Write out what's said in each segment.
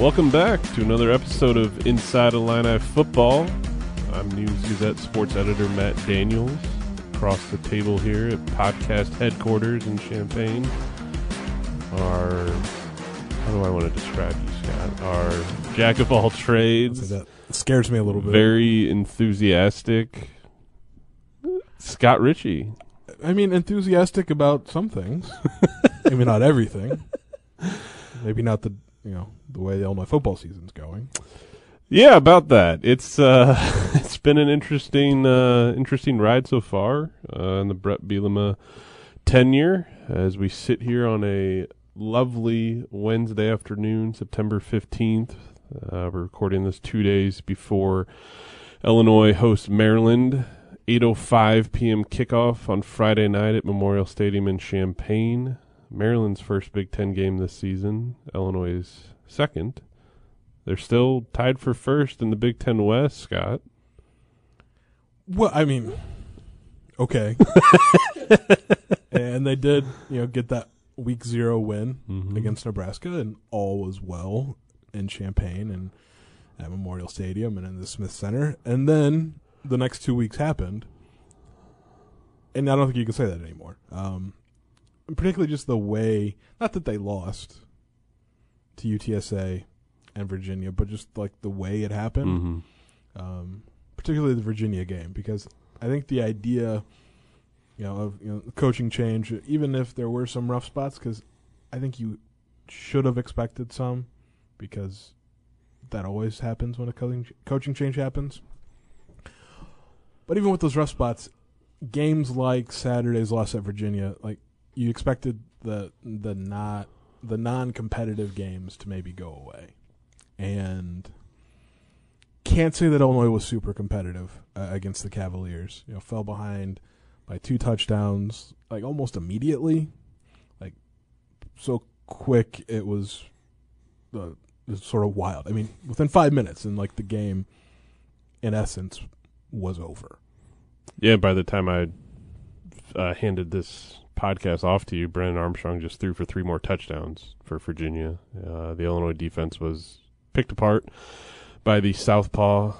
Welcome back to another episode of Inside Illini Football. I'm News Gazette sports editor Matt Daniels. Across the table here at podcast headquarters in Champaign, our how do I want to describe you, Scott? Our jack of all trades, that scares me a little bit. very enthusiastic Scott Ritchie. I mean, enthusiastic about some things. Maybe not everything. Maybe not the you know the way the Illinois football season's going. Yeah, about that. It's uh, it's been an interesting uh, interesting ride so far uh, in the Brett Bielema tenure as we sit here on a lovely Wednesday afternoon, September fifteenth. Uh, we're recording this two days before Illinois hosts Maryland. 8:05 p.m. kickoff on Friday night at Memorial Stadium in Champaign. Maryland's first Big Ten game this season. Illinois' second. They're still tied for first in the Big Ten West, Scott. Well, I mean, okay. and they did, you know, get that week zero win Mhm. against Nebraska, and all was well in Champaign and at Memorial Stadium and in the Smith Center. And then the next two weeks happened, and I don't think you can say that anymore. Um, particularly just the way, not that they lost to UTSA and Virginia, but just like the way it happened Mhm. um, particularly the Virginia game, because I think the idea, you know, of you know coaching change, even if there were some rough spots, because I think you should have expected some, because that always happens when a coaching coaching change happens. But even with those rough spots, games like Saturday's loss at Virginia, like you expected the the not the non competitive games to maybe go away, and can't say that Illinois was super competitive uh, against the Cavaliers. You know, fell behind by two touchdowns like almost immediately, like so quick it was, uh, sort of wild. I mean, within five minutes, and like the game, in essence, was over. Yeah, by the time I uh, handed this podcast off to you, Brennan Armstrong just threw for three more touchdowns for Virginia. Uh, the Illinois defense was picked apart by the southpaw,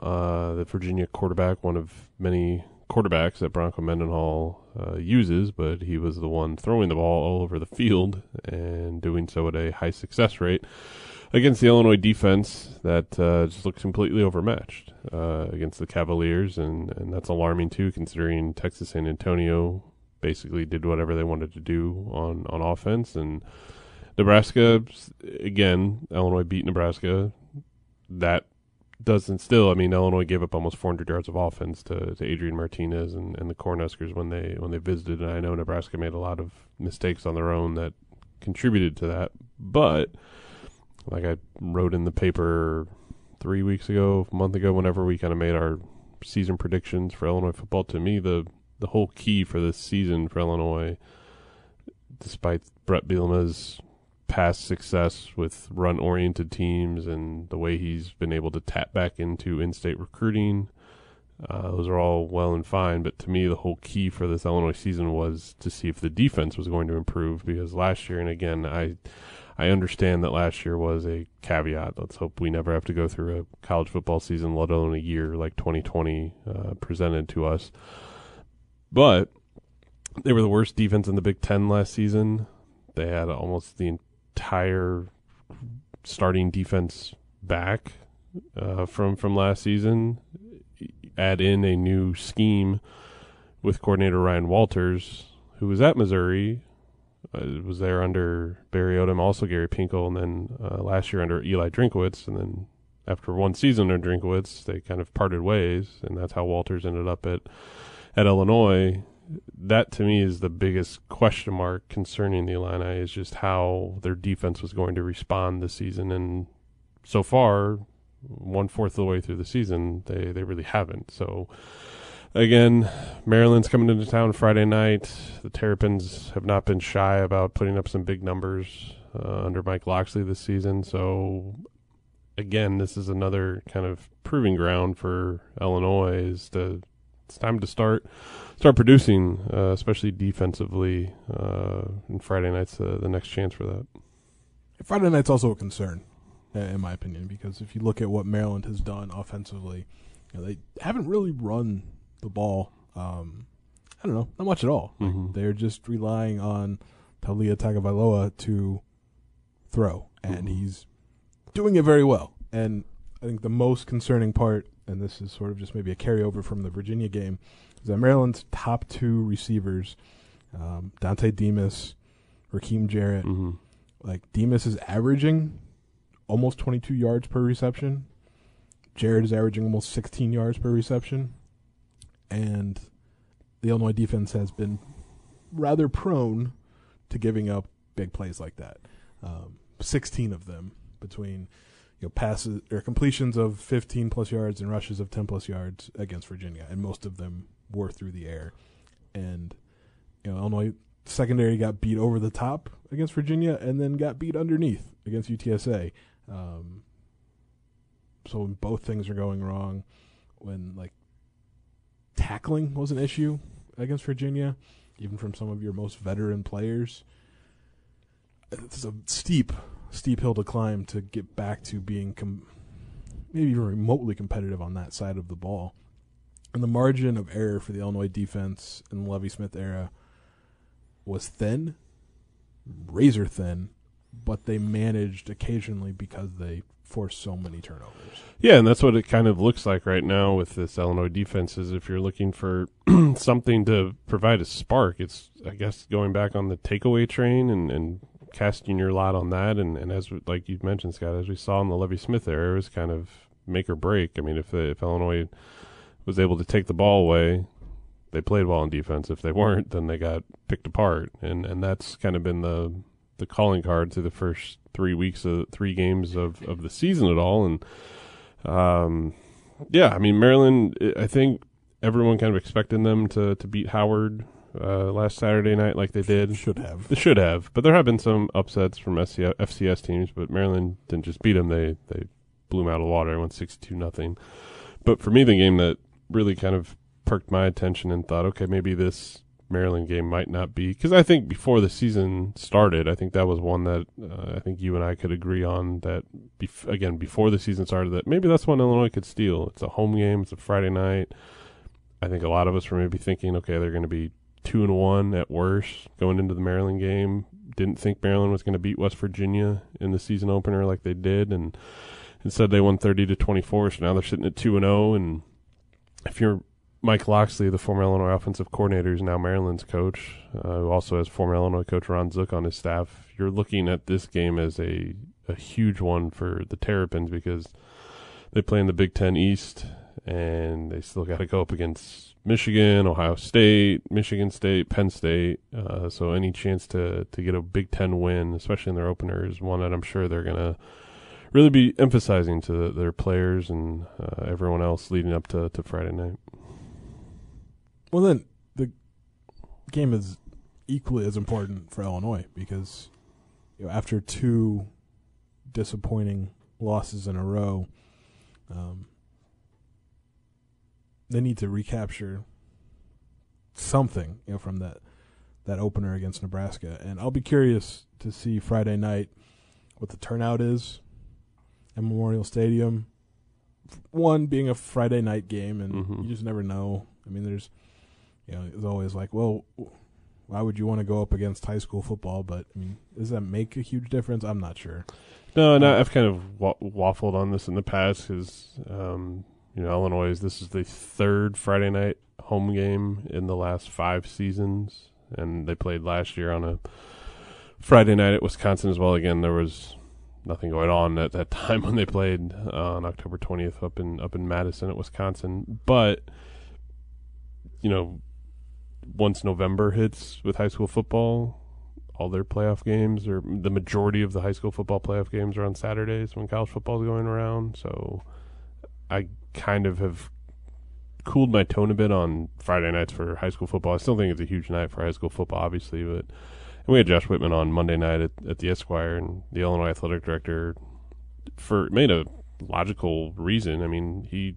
uh, the Virginia quarterback, one of many quarterbacks that Bronco Mendenhall uh, uses, but he was the one throwing the ball all over the field and doing so at a high success rate against the Illinois defense that uh, just looks completely overmatched uh, against the Cavaliers, and, and that's alarming too, considering Texas San Antonio basically did whatever they wanted to do on, on offense, and Nebraska again, Illinois beat Nebraska. That doesn't still. I mean, Illinois gave up almost 400 yards of offense to, to Adrian Martinez and, and the Cornhuskers when they when they visited, and I know Nebraska made a lot of mistakes on their own that contributed to that, but like I wrote in the paper three weeks ago, a month ago, whenever we kind of made our season predictions for Illinois football. To me, the the whole key for this season for Illinois, despite Brett Bielema's past success with run oriented teams and the way he's been able to tap back into in state recruiting. Uh, those are all well and fine, but to me, the whole key for this Illinois season was to see if the defense was going to improve. Because last year, and again, I I understand that last year was a caveat. Let's hope we never have to go through a college football season, let alone a year like 2020 uh, presented to us. But they were the worst defense in the Big Ten last season. They had almost the entire starting defense back uh, from from last season. Add in a new scheme with coordinator Ryan Walters, who was at Missouri, uh, was there under Barry Odom, also Gary Pinkel, and then uh, last year under Eli Drinkwitz, and then after one season under Drinkwitz, they kind of parted ways, and that's how Walters ended up at at Illinois. That to me is the biggest question mark concerning the Illini is just how their defense was going to respond this season, and so far, one fourth of the way through the season, they they really haven't. So again, Maryland's coming into town Friday night. The Terrapins have not been shy about putting up some big numbers uh, under Mike Locksley this season. So again, this is another kind of proving ground for Illinois. Is to it's time to start start producing, uh, especially defensively. Uh, and Friday night's uh, the next chance for that. Friday night's also a concern in my opinion, because if you look at what Maryland has done offensively, you know, they haven't really run the ball. Um, I don't know, not much at all. Mhm. They're just relying on Taulia Tagovailoa to throw, and Mhm. he's doing it very well. And I think the most concerning part, and this is sort of just maybe a carryover from the Virginia game, is that Maryland's top two receivers, um, Dante Demas, Rakim Jarrett, Mhm. like Demas is averaging almost 22 yards per reception. Jarrett is averaging almost 16 yards per reception. And the Illinois defense has been rather prone to giving up big plays like that. Um, 16 of them between you know passes or completions of 15 plus yards and rushes of 10 plus yards against Virginia, and most of them were through the air. And you know Illinois secondary got beat over the top against Virginia, and then got beat underneath against UTSA. Um, so when both things are going wrong, when like tackling was an issue against Virginia, even from some of your most veteran players, it's a steep, steep hill to climb to get back to being com- maybe even remotely competitive on that side of the ball. And the margin of error for the Illinois defense in the Lovie Smith era was thin, razor thin, but they managed occasionally because they forced so many turnovers. Yeah, and that's what it kind of looks like right now with this Illinois defense. Is if you're looking for something to provide a spark, it's I guess going back on the takeaway train and, and casting your lot on that. And, and as like you mentioned, Scott, as we saw in the Lovie Smith era, it was kind of make or break. I mean, if they, if Illinois was able to take the ball away, they played well in defense. If they weren't, then they got picked apart. And and that's kind of been the the calling card through the first three weeks of three games of, of the season at all. And um, yeah, I mean Maryland. I think everyone kind of expecting them to to beat Howard uh, last Saturday night, like they did. Should have. They should have, but there have been some upsets from FCS teams. But Maryland didn't just beat them; they they blew them out of the water went sixty-two nothing. But for me, the game that really kind of perked my attention and thought, okay, maybe this Maryland game might not be because I think before the season started, I think that was one that uh, I think you and I could agree on that. Bef- again, before the season started, that maybe that's one Illinois could steal. It's a home game. It's a Friday night. I think a lot of us were maybe thinking, okay, they're going to be two and one at worst going into the Maryland game. Didn't think Maryland was going to beat West Virginia in the season opener like they did, and instead they won thirty to twenty four. So now they're sitting at two and zero. And if you're Mike Locksley, the former Illinois offensive coordinator, is now Maryland's coach, uh, who also has former Illinois coach Ron Zook on his staff. You're looking at this game as a a huge one for the Terrapins because they play in the Big Ten East, and they still got to go up against Michigan, Ohio State, Michigan State, Penn State. Uh, so any chance to to get a Big Ten win, especially in their opener, is one that I'm sure they're gonna really be emphasizing to their players and uh, everyone else leading up to, to Friday night. Well, then the game is equally as important for Illinois because you know, after two disappointing losses in a row, um, they need to recapture something you know from that that opener against Nebraska. And I'll be curious to see Friday night what the turnout is at Memorial Stadium. One being a Friday night game, and Mhm. you just never know. I mean, there's you know, it's always like, well, why would you want to go up against high school football? But I mean, does that make a huge difference? I'm not sure. No, and I- I've kind of wa- waffled on this in the past because, um, you know, Illinois this is the third Friday night home game in the last five seasons, and they played last year on a Friday night at Wisconsin as well. Again, there was nothing going on at that time when they played uh, on October 20th up in up in Madison at Wisconsin, but you know, once November hits with high school football, all their playoff games or the majority of the high school football playoff games are on Saturdays when college football is going around. So I kind of have cooled my tone a bit on Friday nights for high school football. I still think it's a huge night for high school football, obviously, but and we had Josh Whitman on Monday night at, at the Esquire and the Illinois athletic director for made a logical reason. I mean, he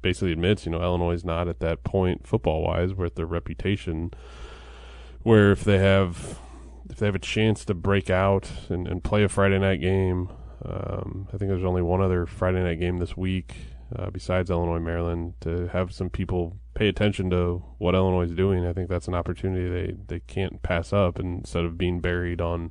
basically admits, you know, Illinois is not at that point football wise with their reputation where if they have if they have a chance to break out and, and play a Friday night game Um, I think there's only one other Friday night game this week uh, besides Illinois Maryland to have some people pay attention to what Illinois is doing. I think that's an opportunity they they can't pass up. Instead of being buried on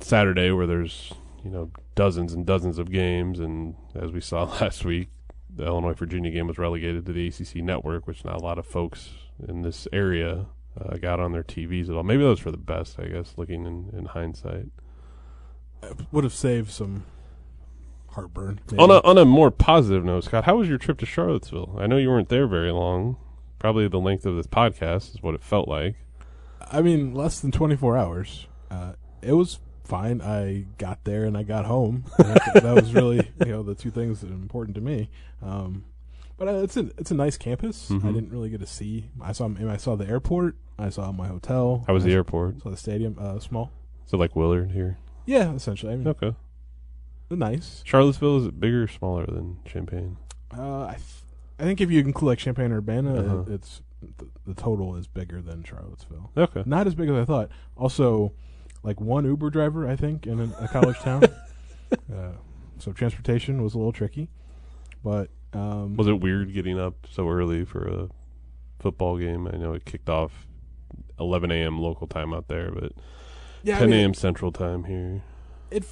Saturday where there's you know dozens and dozens of games, and as we saw last week, the Illinois Virginia game was relegated to the ACC network, which not a lot of folks in this area uh, got on their TVs at all. Maybe that was for the best, I guess, looking in, in hindsight. would have saved some heartburn. On a on a more positive note, Scott, how was your trip to Charlottesville? I know you weren't there very long. Probably the length of this podcast is what it felt like. I mean, less than 24 hours. Uh, it was fine. I got there and I got home. I that was really, you know, the two things that are important to me. Um, but uh, it's a it's a nice campus. I Mhm. didn't really get to see. I saw I saw the airport. I saw my hotel. How was I the airport? Saw the stadium. Uh, small. Is it like Willard here? Yeah, essentially. I mean, Okay. Nice. Charlottesville is it bigger or smaller than Champaign? Uh, I th- I think if you include like Champaign Urbana, Uh-huh. it, it's the, the total is bigger than Charlottesville. Okay. Not as big as I thought. Also, like one Uber driver, I think, in a, a college town. Uh, so transportation was a little tricky, but um, Was it weird getting up so early for a football game? I know it kicked off 11 a.m. local time out there, but yeah, I 10 mean, a.m. Central time here. It,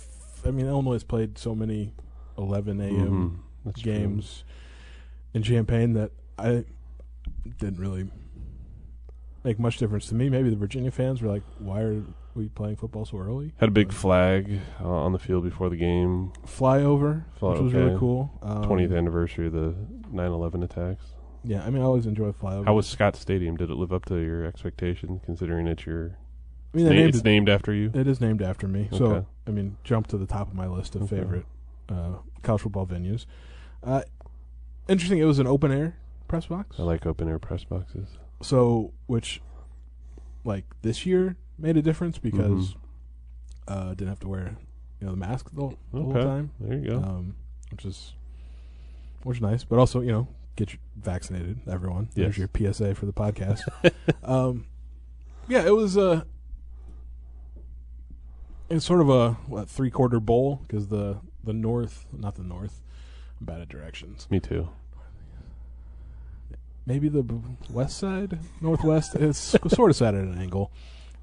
I mean, Illinois has played so many 11 a.m. Mhm. That's true. games in Champaign that I didn't really make much difference to me. Maybe the Virginia fans were like, "Why are we playing football so early?" Had a big But flag uh, on the field before the game. flyover, Fly- which was okay. really cool. Um, 20th anniversary of the 9/11 attacks. Yeah, I mean, I always enjoy flyover. How was Scott Stadium? Did it live up to your expectations, considering it's your I mean, na- named it's it, named after you? it is named after me. So, I mean, jump to the top of my list of Okay. favorite uh, college football venues. Uh, interesting. It was an open air press box. I like open air press boxes. so which like this year made a difference because uh didn't have to wear you know the mask the, whole- the whole time There you go. um which is which is nice but also you know get your vaccinated everyone there's your psa for the podcast um yeah it was uh it's sort of a what three quarter bowl because the the north not the north I'm bad at directions Me too. maybe the b- west side, northwest. It's sort of sat at an angle.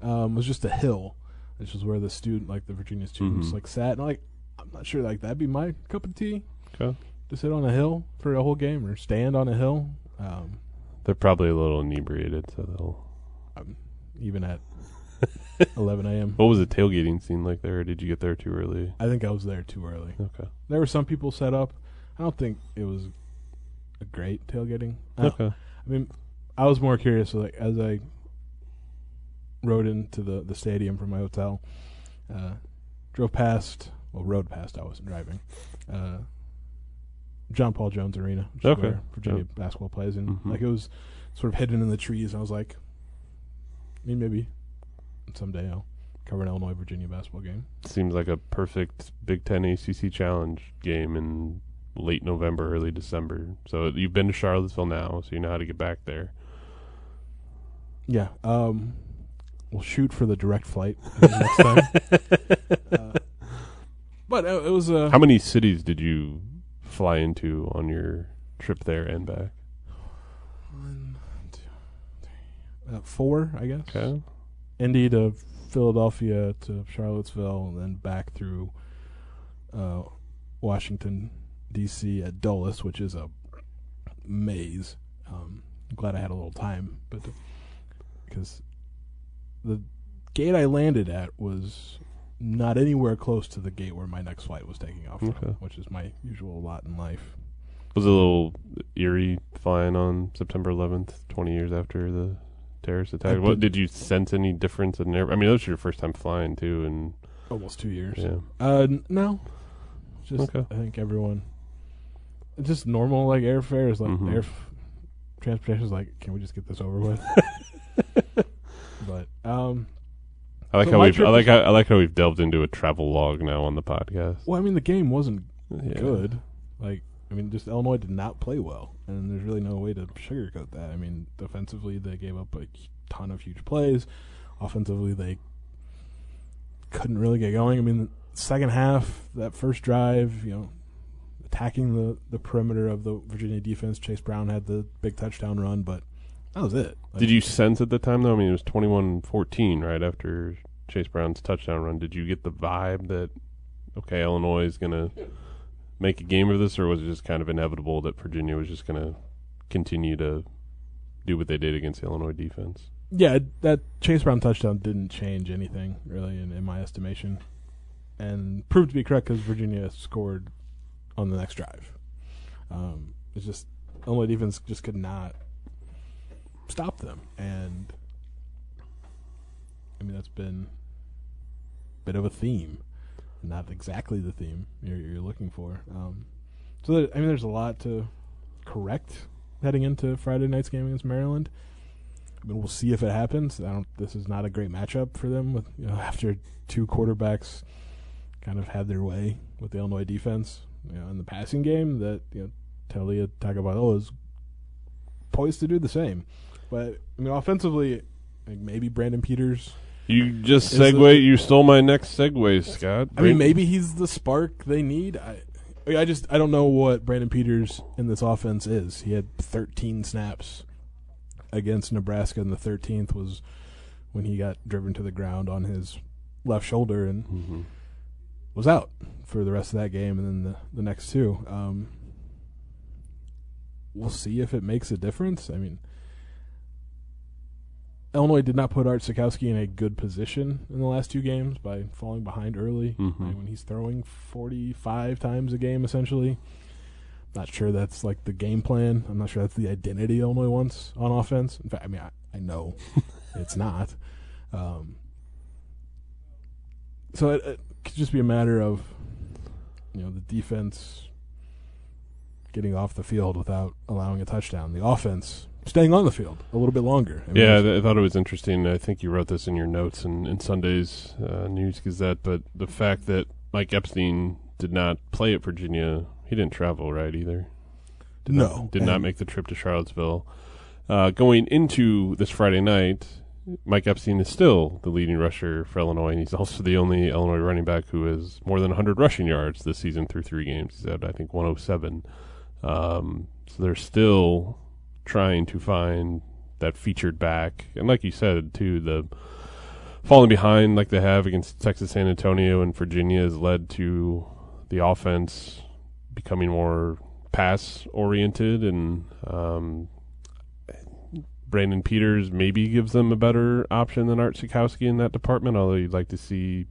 Um, was just a hill, which is where the student, like the Virginia students, Mhm. like sat. And like, I'm not sure, like that'd be my cup of tea Okay. to sit on a hill for a whole game or stand on a hill. Um, They're probably a little inebriated, so they'll. um, even at 11 a.m. What was the tailgating scene like there? Or did you get there too early? I think I was there too early. Okay. There were some people set up. I don't think it was a great tailgating. I Okay. I mean, I was more curious. Like as I rode into the the stadium from my hotel, uh, drove past. Well, rode past. I wasn't driving. Uh, John Paul Jones Arena, which Okay. is where Virginia basketball plays, and Mhm. like it was sort of hidden in the trees. I was like, I mean, maybe someday I'll cover an Illinois Virginia basketball game. Seems like a perfect Big Ten ACC challenge game in late November, early December. So you've been to Charlottesville now, so you know how to get back there. Yeah. Um, we'll shoot for the direct flight next time. uh, but uh, it was a How many cities did you fly into on your trip there and back? One, two, three, uh, four, I guess. Okay. Indy to Philadelphia to Charlottesville, and then back through uh, Washington D.C. at Dulles, which is a maze. Um, I'm glad I had a little time, but because the gate I landed at was not anywhere close to the gate where my next flight was taking off, from, which is my usual lot in life. Was a little eerie flying on September 11th, 20 years after the terrorist attack? What did- you sense any difference in there? I mean, that was your first time flying too, and Almost two years. yeah, Uh, n- no. Just Okay. I think everyone, it's just normal like airfare is like Mhm. air f- transportation is like, can we just get this over with? but um, I like So how my we've I like was- how I like how we've delved into a travel log now on the podcast. well, I mean the game wasn't Yeah. good. Like I mean, just Illinois did not play well, and there's really no way to sugarcoat that. I mean, defensively they gave up a ton of huge plays. Offensively they couldn't really get going. I mean, second half, that first drive, you know, attacking the, the perimeter of the Virginia defense. Chase Brown had the big touchdown run, but that was it. Like, Did you sense at the time though? I mean, it was 21-14 right after Chase Brown's touchdown run. Did you get the vibe that okay, Illinois is going to make a game of this, or was it just kind of inevitable that Virginia was just going to continue to do what they did against the Illinois defense? Yeah, that Chase Brown touchdown didn't change anything really, in, in my estimation, and proved to be correct because Virginia scored on the next drive. Um, it's just Illinois defense just could not stop them, and I mean that's been a bit of a theme, not exactly the theme you're, you're looking for. Um, so I mean, there's a lot to correct heading into Friday night's game against Maryland. I mean, we'll see if it happens. I don't. This is not a great matchup for them with you know after two quarterbacks kind of had their way with the Illinois defense. You know, in the passing game, that you know Taulia Tagovailoa is poised to do the same. But I mean, offensively, like maybe Brandon Peters. You just Is segue. you stole my next segue, Scott. I mean, maybe he's the spark they need. I, I mean, I just I don't know what Brandon Peters in this offense is. He had 13 snaps against Nebraska, and the 13th was when he got driven to the ground on his left shoulder and hmm was out for the rest of that game, and then the the next two. Um, we'll see if it makes a difference. I mean. Illinois did not put Art Sitkowski in a good position in the last two games by falling behind early. Mhm. I when he's throwing 45 times a game, essentially. Not sure that's like the game plan. I'm not sure that's the identity Illinois wants on offense. In fact, I mean, I, I know it's not. Um, so it, it could just be a matter of, you know, the defense getting off the field without allowing a touchdown. The offense staying on the field a little bit longer. I mean, Yeah, it's- th- I thought it was interesting. I think you wrote this in your notes in, in Sunday's uh, News Gazette, but the fact that Mike Epstein did not play at Virginia, he didn't travel, right, either? Did No, Not, did not make the trip to Charlottesville. Uh, going into this Friday night, Mike Epstein is still the leading rusher for Illinois, and he's also the only Illinois running back who has more than 100 rushing yards this season through three games. He's at, I think, 107. Um, so they're still trying to find that featured back. And like you said, too, the falling behind like they have against Texas San Antonio and Virginia has led to the offense becoming more pass oriented and um, Brandon Peters maybe gives them a better option than Art Sitkowski in that department, although you'd like to see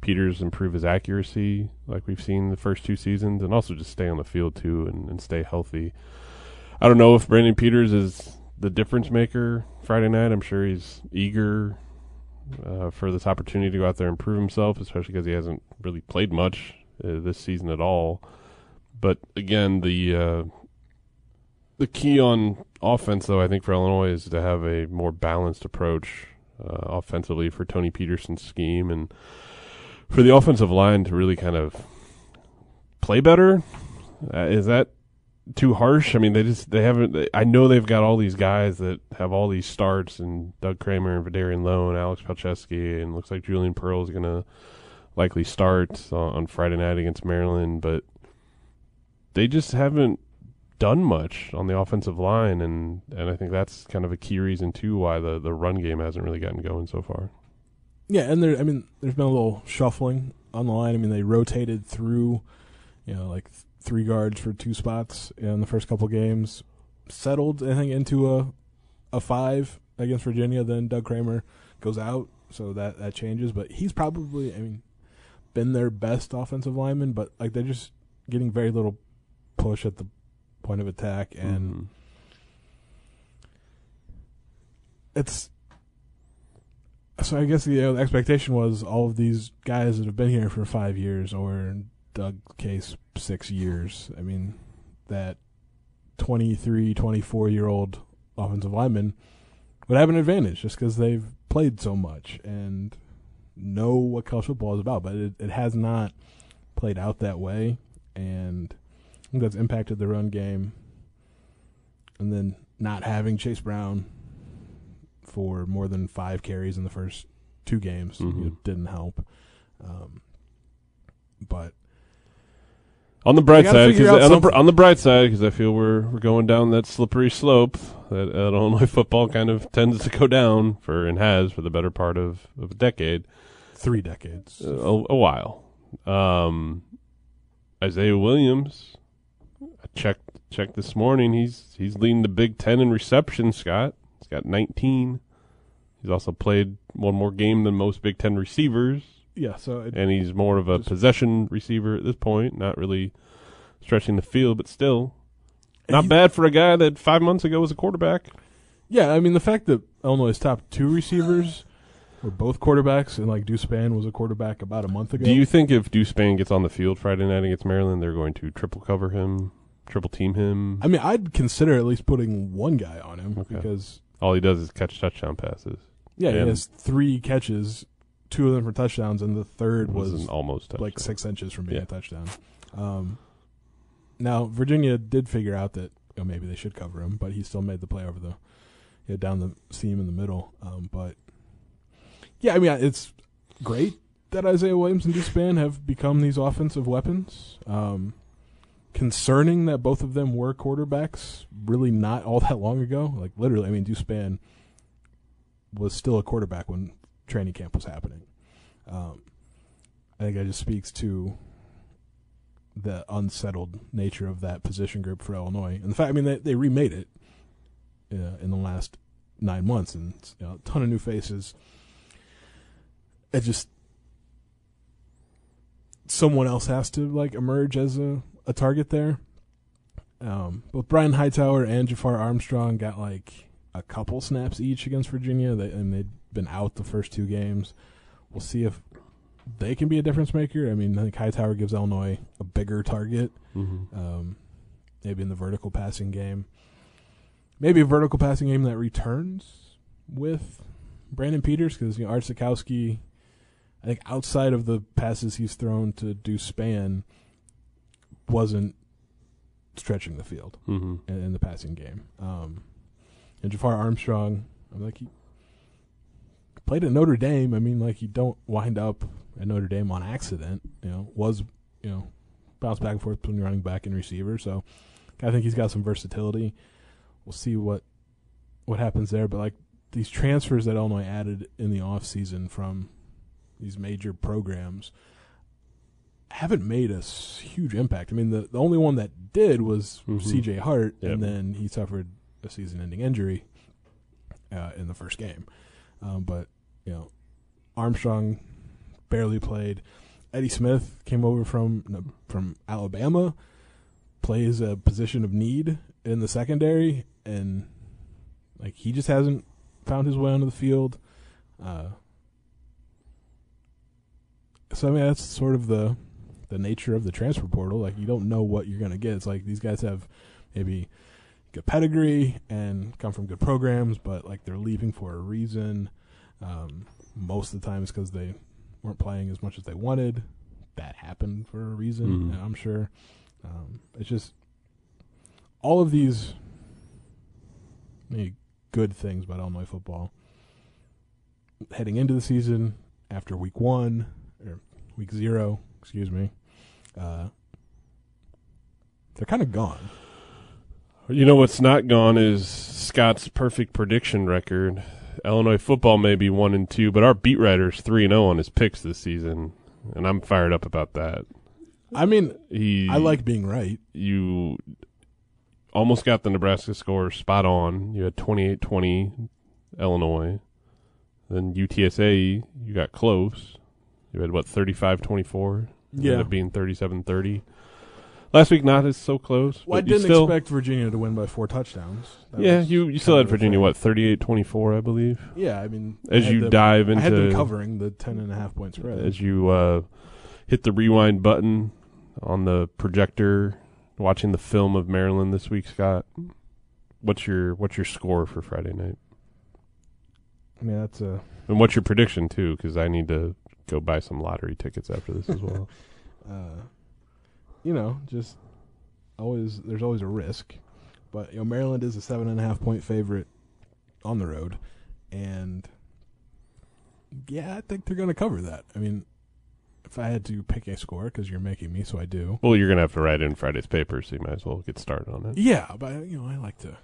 Peters improve his accuracy like we've seen the first two seasons and also just stay on the field too and, and stay healthy. I don't know if Brandon Peters is the difference maker Friday night. I'm sure he's eager uh, for this opportunity to go out there and prove himself, especially because he hasn't really played much uh, this season at all. But again, the uh, the key on offense, though, I think for Illinois is to have a more balanced approach uh, offensively for Tony Petersen's scheme and for the offensive line to really kind of play better. Uh, is that too harsh? I mean, they just they haven't. They, I know they've got all these guys that have all these starts, and Doug Kramer and Vederian Lowe and Alex Palczewski, and looks like Julian Pearl is to likely start on, on Friday night against Maryland, but they just haven't done much on the offensive line, and and I think that's kind of a key reason too why the the run game hasn't really gotten going so far. Yeah, and there. I mean, there's been a little shuffling on the line. I mean, they rotated through, you know, like three guards for two spots in the first couple games. Settled, I think, into a a five against Virginia. Then Doug Kramer goes out, so that that changes. But he's probably, I mean, been their best offensive lineman. But like they're just getting very little push at the point of attack, and Mhm. it's so I guess the, uh, the expectation was all of these guys that have been here for five years, or in Doug's case, six years. I mean, that 23, 24 year old offensive lineman would have an advantage just because they've played so much and know what college football is about. But it, it has not played out that way, and I think that's impacted the run game. And then not having Chase Brown for more than five carries in the first two games you know, Mhm. didn't help. Um, but On the bright side, 'cause on the, on the bright side, because I feel we're we're going down that slippery slope that, that Illinois football kind of tends to go down for and has for the better part of, of a decade, three decades. a, a while. Um, Isaiah Williams, I checked checked this morning. He's he's leading the Big Ten in reception. Scott, he's got 19. He's also played one more game than most Big Ten receivers yeah, so it, and he's more of a Just- possession receiver at this point, not really stretching the field, but still not bad for a guy that five months ago was a quarterback. Yeah, I mean the fact that Illinois' top two receivers were both quarterbacks, and like Deuce Spann was a quarterback about a month ago. Do you think if Deuce Spann gets on the field Friday night against Maryland, they're going to triple cover him, triple team him? I mean, I'd consider at least putting one guy on him Okay. because All he does is catch touchdown passes. yeah, And- he has three catches, two of them for touchdowns, and the third was, was an almost touchdown. like six inches from being Yeah. a touchdown. Um, now Virginia did figure out that you know, maybe they should cover him, but he still made the play over the yeah, down the seam in the middle. Um, but yeah, I mean it's great that Isaiah Williams and Deuce Spann have become these offensive weapons. Um, concerning that both of them were quarterbacks really not all that long ago. Like literally, I mean Deuce Spann was still a quarterback when training camp was happening. Um, I think that just speaks to the unsettled nature of that position group for Illinois, and the fact I mean they they remade it uh, in the last nine months, and you know, a ton of new faces. It just someone else has to like emerge as a, a target there. Um, both Brian Hightower and Jafar Armstrong got like a couple snaps each against Virginia, they, and they'd been out the first two games. We'll see if they can be a difference maker. I mean, I think Hightower gives Illinois a bigger target, Mhm. um, maybe in the vertical passing game. Maybe a vertical passing game that returns with Brandon Peters because you know Art Sitkowski, I think outside of the passes he's thrown to Deuce Spann, wasn't stretching the field Mhm. in, in the passing game. Um, and Jafar Armstrong, I'm like he played at Notre Dame. I mean, like you don't wind up at Notre Dame on accident. You know, was you know bounce back and forth between running back and receiver. So I think he's got some versatility. We'll see what what happens there. But like these transfers that Illinois added in the off season from these major programs haven't made a huge impact. I mean, the the only one that did was Mhm. C.J. Hart, Yep. and then he suffered a season-ending injury uh, in the first game. Um, but you know, Armstrong barely played. Eddie Smith came over from from Alabama, plays a position of need in the secondary, and like he just hasn't found his way onto the field. Uh, so I mean, that's sort of the the nature of the transfer portal. Like you don't know what you're gonna get. It's like these guys have maybe good pedigree and come from good programs, but like they're leaving for a reason. Um, most of the time, it's because they weren't playing as much as they wanted. That happened for a reason, Mhm. I'm sure. Um, it's just all of these good things about Illinois football heading into the season after week one or week zero, excuse me. Uh, they're kind of gone. You know what's not gone is Scott's perfect prediction record. Illinois football may be one and two, but our beat writer's three and zero on his picks this season, and I'm fired up about that. I mean, He, I like being right. you. Almost got the Nebraska score spot on. You had 28-20 Illinois. Then UTSA, you got close. You had what 35-24. Yeah. ended up being 37-30. Last week not as so close. Well, I didn't still, expect Virginia to win by four touchdowns. That yeah, you you still had Virginia what 38-24, I believe. Yeah, I mean, As had you them- dive into... I had them into covering the ten and a half point spread. as you uh, hit the rewind button on the projector, watching the film of Maryland this week, Scott. What's your what's your score for Friday night, I mean, that's a and what's your prediction too? Because I need to go buy some lottery tickets after this as well. uh, you know, just always there's always a risk, but you know Maryland is a seven and a half point favorite on the road, and yeah, I think they're going to cover that. I mean, if I had to pick a score, because you're making me, so I do. Well, you're gonna have to write in Friday's paper, so you might as well get started on it. Yeah, but you know, I like to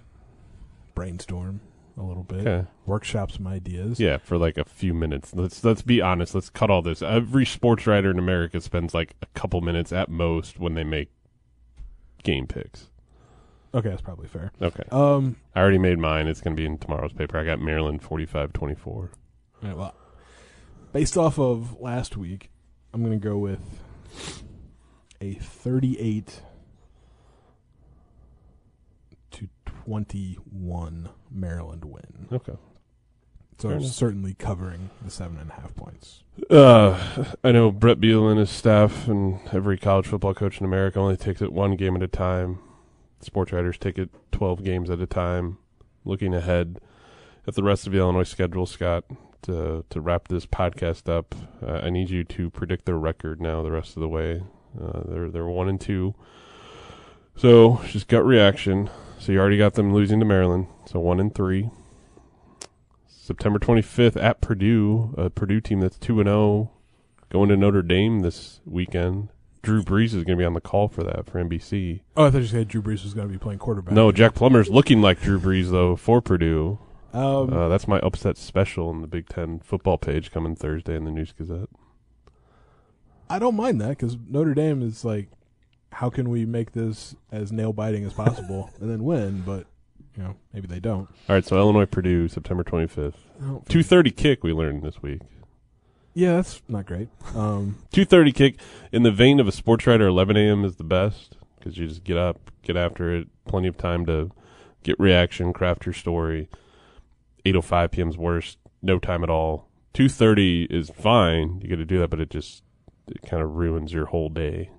brainstorm a little bit, Okay. workshop some ideas. Yeah, for like a few minutes. Let's let's be honest. Let's cut all this. Every sports writer in America spends like a couple minutes at most when they make game picks. Okay, that's probably fair. Okay. Um, I already made mine. It's going to be in tomorrow's paper. I got Maryland 45-24. all right, well, based off of last week, I'm going to go with a 38 to 21 Maryland win. Okay. So Fair enough. certainly covering the seven and a half points. Uh, I know Brett Beal and his staff and every college football coach in America only takes it one game at a time. Sports writers take it 12 games at a time. Looking ahead at the rest of the Illinois schedule, Scott, to, to wrap this podcast up, uh, I need you to predict their record now the rest of the way. Uh, they're, they're 1 and 2. So, just gut reaction. So, you already got them losing to Maryland. So, 1 and 3. September 25th at Purdue, a Purdue team that's 2 and 0 going to Notre Dame this weekend. Drew Brees is going to be on the call for that for NBC. Oh, I thought you said Drew Brees was going to be playing quarterback. No, Jack Plummer's looking like Drew Brees though for Purdue. Um, Uh, that's my upset special on the Big Ten football page coming Thursday in the News Gazette. I don't mind that because Notre Dame is like, how can we make this as nail biting as possible and then win? But you know, maybe they don't. All right, so Illinois Purdue September 25th. Two thirty kick we learned this week. Yeah, that's not great. Um, 2:30 kick in the vein of a sports writer 11 a.m. is the best because you just get up, get after it, plenty of time to get reaction, craft your story. Eight oh five p.m. is worst, no time at all. 2:30 is fine. You got to do that, but it just it kind of ruins your whole day.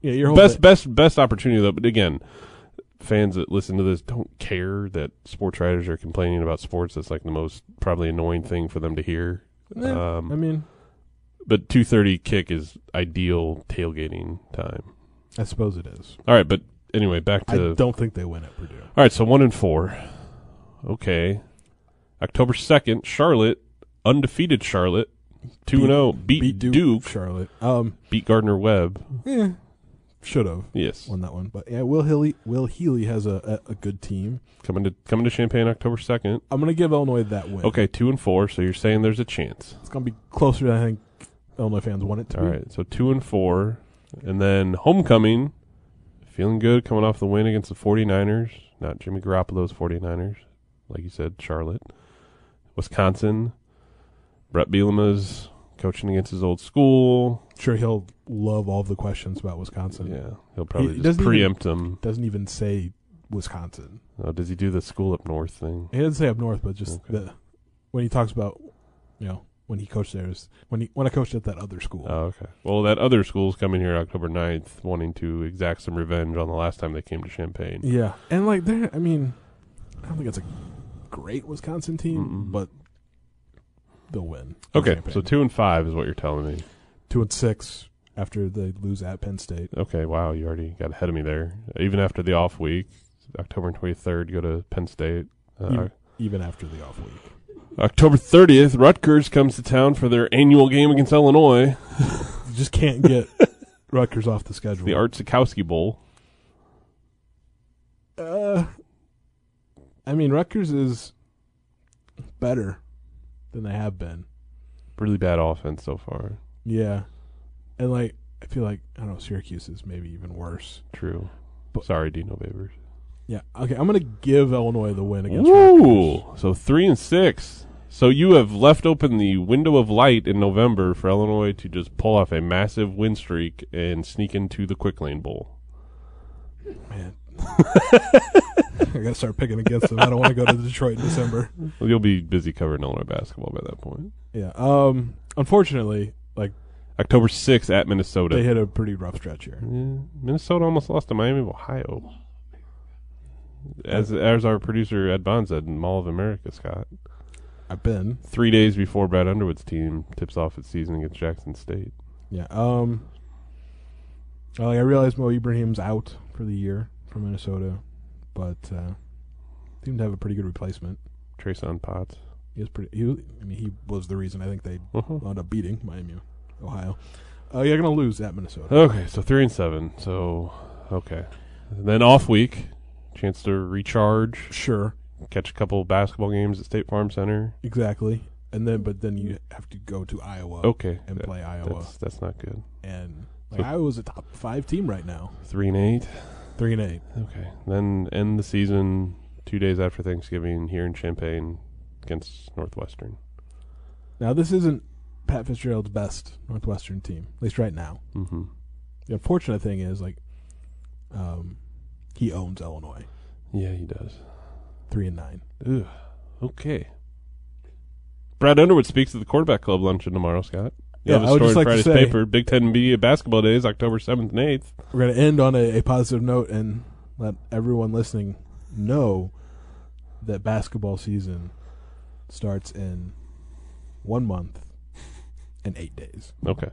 Yeah, your whole best day- best best opportunity though. But again, fans that listen to this don't care that sports writers are complaining about sports. That's like the most probably annoying thing for them to hear. Yeah, um, I mean, but 2:30 kick is ideal tailgating time. I suppose it is. All right, but anyway, back to. I don't think they win at Purdue. All right, so 1 and 4. Okay. October 2nd, Charlotte, undefeated Charlotte, 2 and 0, beat, Duke, Charlotte. Um, beat Gardner Webb. yeah, should have Yes. won that one, but yeah, Will Healy, Will Healy has a, a, a good team. Coming to coming to Champaign October 2nd. I'm gonna give Illinois that win. Okay, 2 and 4, so you're saying there's a chance. it's gonna be closer than I think Illinois fans want it to All be. right, so 2 and 4 and then homecoming feeling good coming off the win against the 49ers, not Jimmy Garoppolo's 49ers, like you said, Charlotte. Wisconsin, Brett Bielema's coaching against his old school. Sure, he'll love all the questions about Wisconsin. Yeah, he'll probably He just doesn't preempt them. Doesn't even say Wisconsin. Oh, does he do the school up north thing? He doesn't say up north, but just Okay. the when he talks about, you know, when he coached there is when he when I coached at that other school. Oh, okay. Well, that other school's coming here October 9th, wanting to exact some revenge on the last time they came to Champaign. Yeah, and like there, I mean, I don't think it's a great Wisconsin team, Mm-mm. but they'll win. Okay, so two and five is what you're telling me. two and six after they lose at Penn State. Okay, wow, you already got ahead of me there. Even after the off week, October 23rd, go to Penn State. Uh, even, even after the off week. October 30th, Rutgers comes to town for their annual game against Illinois, You just can't get Rutgers off the schedule. the Art Sitkowski Bowl. Uh, I mean, Rutgers is better than they have been. Really bad offense so far. Yeah, and like I feel like I don't know, Syracuse is maybe even worse. True. But- Sorry, Dino Babers. Yeah, okay, I'm gonna give Illinois the win against. Rutgers. Ooh, so three and six. So you have left open the window of light in November for Illinois to just pull off a massive win streak and sneak into the Quick Lane Bowl. Man, I gotta start picking against them. I don't want to go to Detroit in December. Well, you'll be busy covering Illinois basketball by that point. Yeah. Um. Unfortunately, like October 6th at Minnesota. they hit a pretty rough stretch here. Yeah, Minnesota almost lost to Miami of Ohio. As as our producer Ed Bond said, in Mall of America, Scott. I've been. Three days before Brad Underwood's team tips off its season against Jackson State. Yeah. Um. Like I realize Mo Ibrahim's out for the year from Minnesota, but uh, seemed to have a pretty good replacement. Trace on Potts. He was pretty. He, was- I mean, he was the reason I think they Uh-huh. wound up beating Miami, Ohio. Uh, you're gonna lose at Minnesota. Okay, so three and seven. So okay, and then off week, chance to recharge, Sure, catch a couple basketball games at State Farm Center. exactly. And then, but then you have to go to Iowa Okay, and that- play Iowa, That's that's not good. and like So- Iowa's a top five team right now, Three and eight. Three and eight. Okay, then end the season two days after Thanksgiving here in Champaign against Northwestern. Now this isn't Pat Fitzgerald's best Northwestern team, at least right now. Mm-hmm. The unfortunate thing is like, um, he owns Illinois, Yeah, he does. three and nine. Ugh. Okay. Brad Underwood speaks at the quarterback club luncheon tomorrow, Scott. You Yeah, have a I would story just in like to Friday's say- paper. Big Ten media basketball days, October seventh and eighth. We're going to end on a, a positive note and let everyone listening know that basketball season starts in one month and eight days. Okay.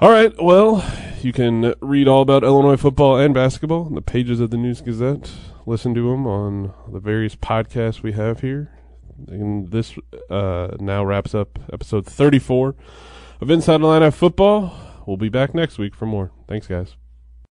All right. Well, you can read all about Illinois football and basketball in the pages of the News Gazette. Listen to them on the various podcasts we have here. And this uh, now wraps up episode 34 of Inside Illini Football. We'll be back next week for more. Thanks, guys.